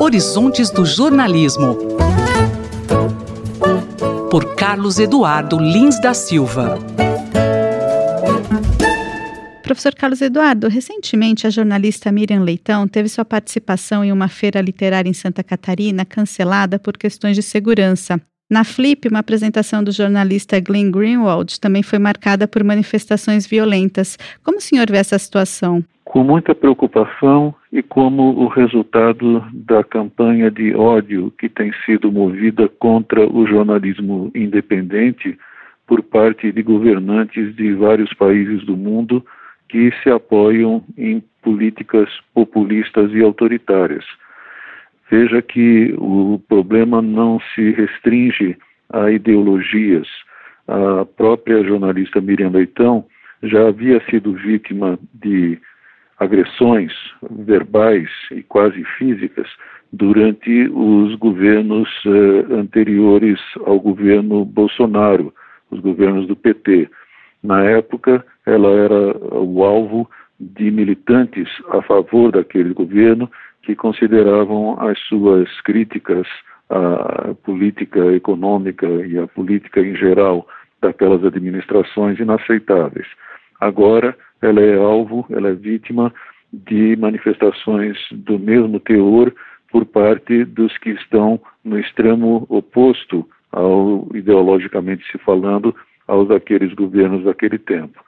Horizontes do Jornalismo. Por Carlos Eduardo Lins da Silva. Professor Carlos Eduardo, recentemente a jornalista Miriam Leitão teve sua participação em uma feira literária em Santa Catarina cancelada por questões de segurança. Na Flip, uma apresentação do jornalista Glenn Greenwald também foi marcada por manifestações violentas. Como o senhor vê essa situação? Com muita preocupação e como o resultado da campanha de ódio que tem sido movida contra o jornalismo independente por parte de governantes de vários países do mundo que se apoiam em políticas populistas e autoritárias. Veja que o problema não se restringe a ideologias. A própria jornalista Miriam Leitão já havia sido vítima de agressões verbais e quase físicas durante os governos eh, anteriores ao governo Bolsonaro, os governos do PT. Na época, ela era o alvo de militantes a favor daquele governo que consideravam as suas críticas à política econômica e à política em geral daquelas administrações inaceitáveis. Agora, ela é alvo, ela é vítima de manifestações do mesmo teor por parte dos que estão no extremo oposto ao ideologicamente se falando aos daqueles governos daquele tempo.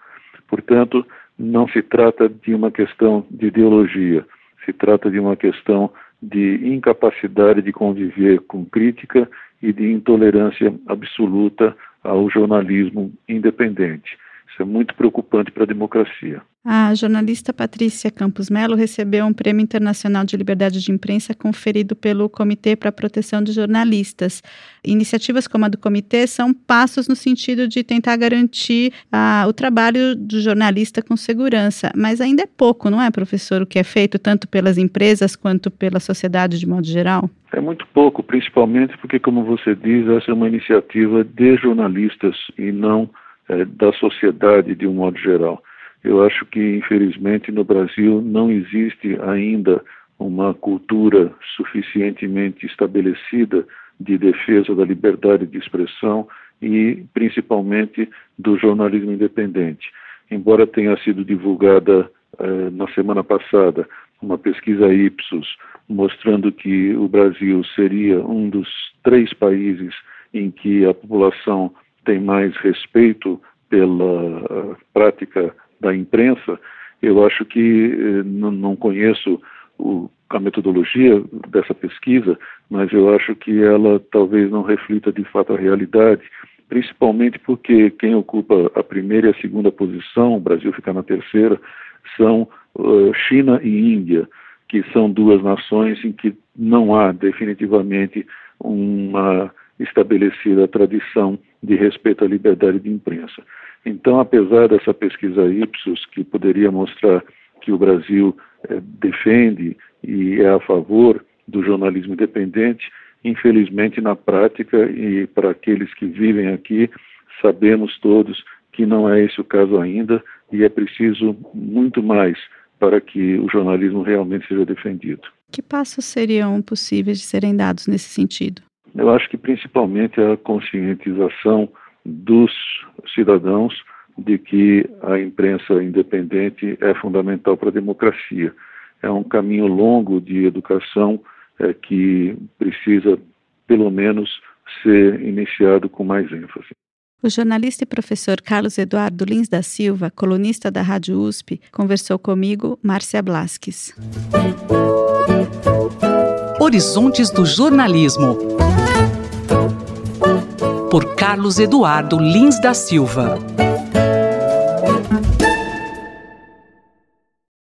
Portanto, não se trata de uma questão de ideologia, se trata de uma questão de incapacidade de conviver com crítica e de intolerância absoluta ao jornalismo independente. Isso é muito preocupante para a democracia. A jornalista Patrícia Campos Melo recebeu um Prêmio Internacional de Liberdade de Imprensa conferido pelo Comitê para a Proteção de Jornalistas. Iniciativas como a do comitê são passos no sentido de tentar garantir ah, o trabalho do jornalista com segurança, mas ainda é pouco, não é, professor, o que é feito tanto pelas empresas quanto pela sociedade de modo geral? É muito pouco, principalmente porque, como você diz, essa é uma iniciativa de jornalistas e não é, da sociedade de um modo geral. Eu acho que, infelizmente, no Brasil não existe ainda uma cultura suficientemente estabelecida de defesa da liberdade de expressão e, principalmente, do jornalismo independente. Embora tenha sido divulgada eh, na semana passada uma pesquisa Ipsos mostrando que o Brasil seria um dos três países em que a população tem mais respeito pela eh, prática da imprensa, eu acho que eh, não conheço o, a metodologia dessa pesquisa, mas eu acho que ela talvez não reflita de fato a realidade, principalmente porque quem ocupa a primeira e a segunda posição, o Brasil fica na terceira, são uh, China e Índia, que são duas nações em que não há definitivamente uma estabelecida tradição de respeito à liberdade de imprensa. Então, apesar dessa pesquisa Ipsos, que poderia mostrar que o Brasil eh, defende e é a favor do jornalismo independente, infelizmente, na prática e para aqueles que vivem aqui, sabemos todos que não é esse o caso ainda e é preciso muito mais para que o jornalismo realmente seja defendido. Que passos seriam possíveis de serem dados nesse sentido? Eu acho que principalmente a conscientização dos cidadãos de que a imprensa independente é fundamental para a democracia. É um caminho longo de educação é, que precisa, pelo menos, ser iniciado com mais ênfase. O jornalista e professor Carlos Eduardo Lins da Silva, colunista da Rádio USP, conversou comigo, Márcia Blasques. Horizontes do Jornalismo por Carlos Eduardo Lins da Silva.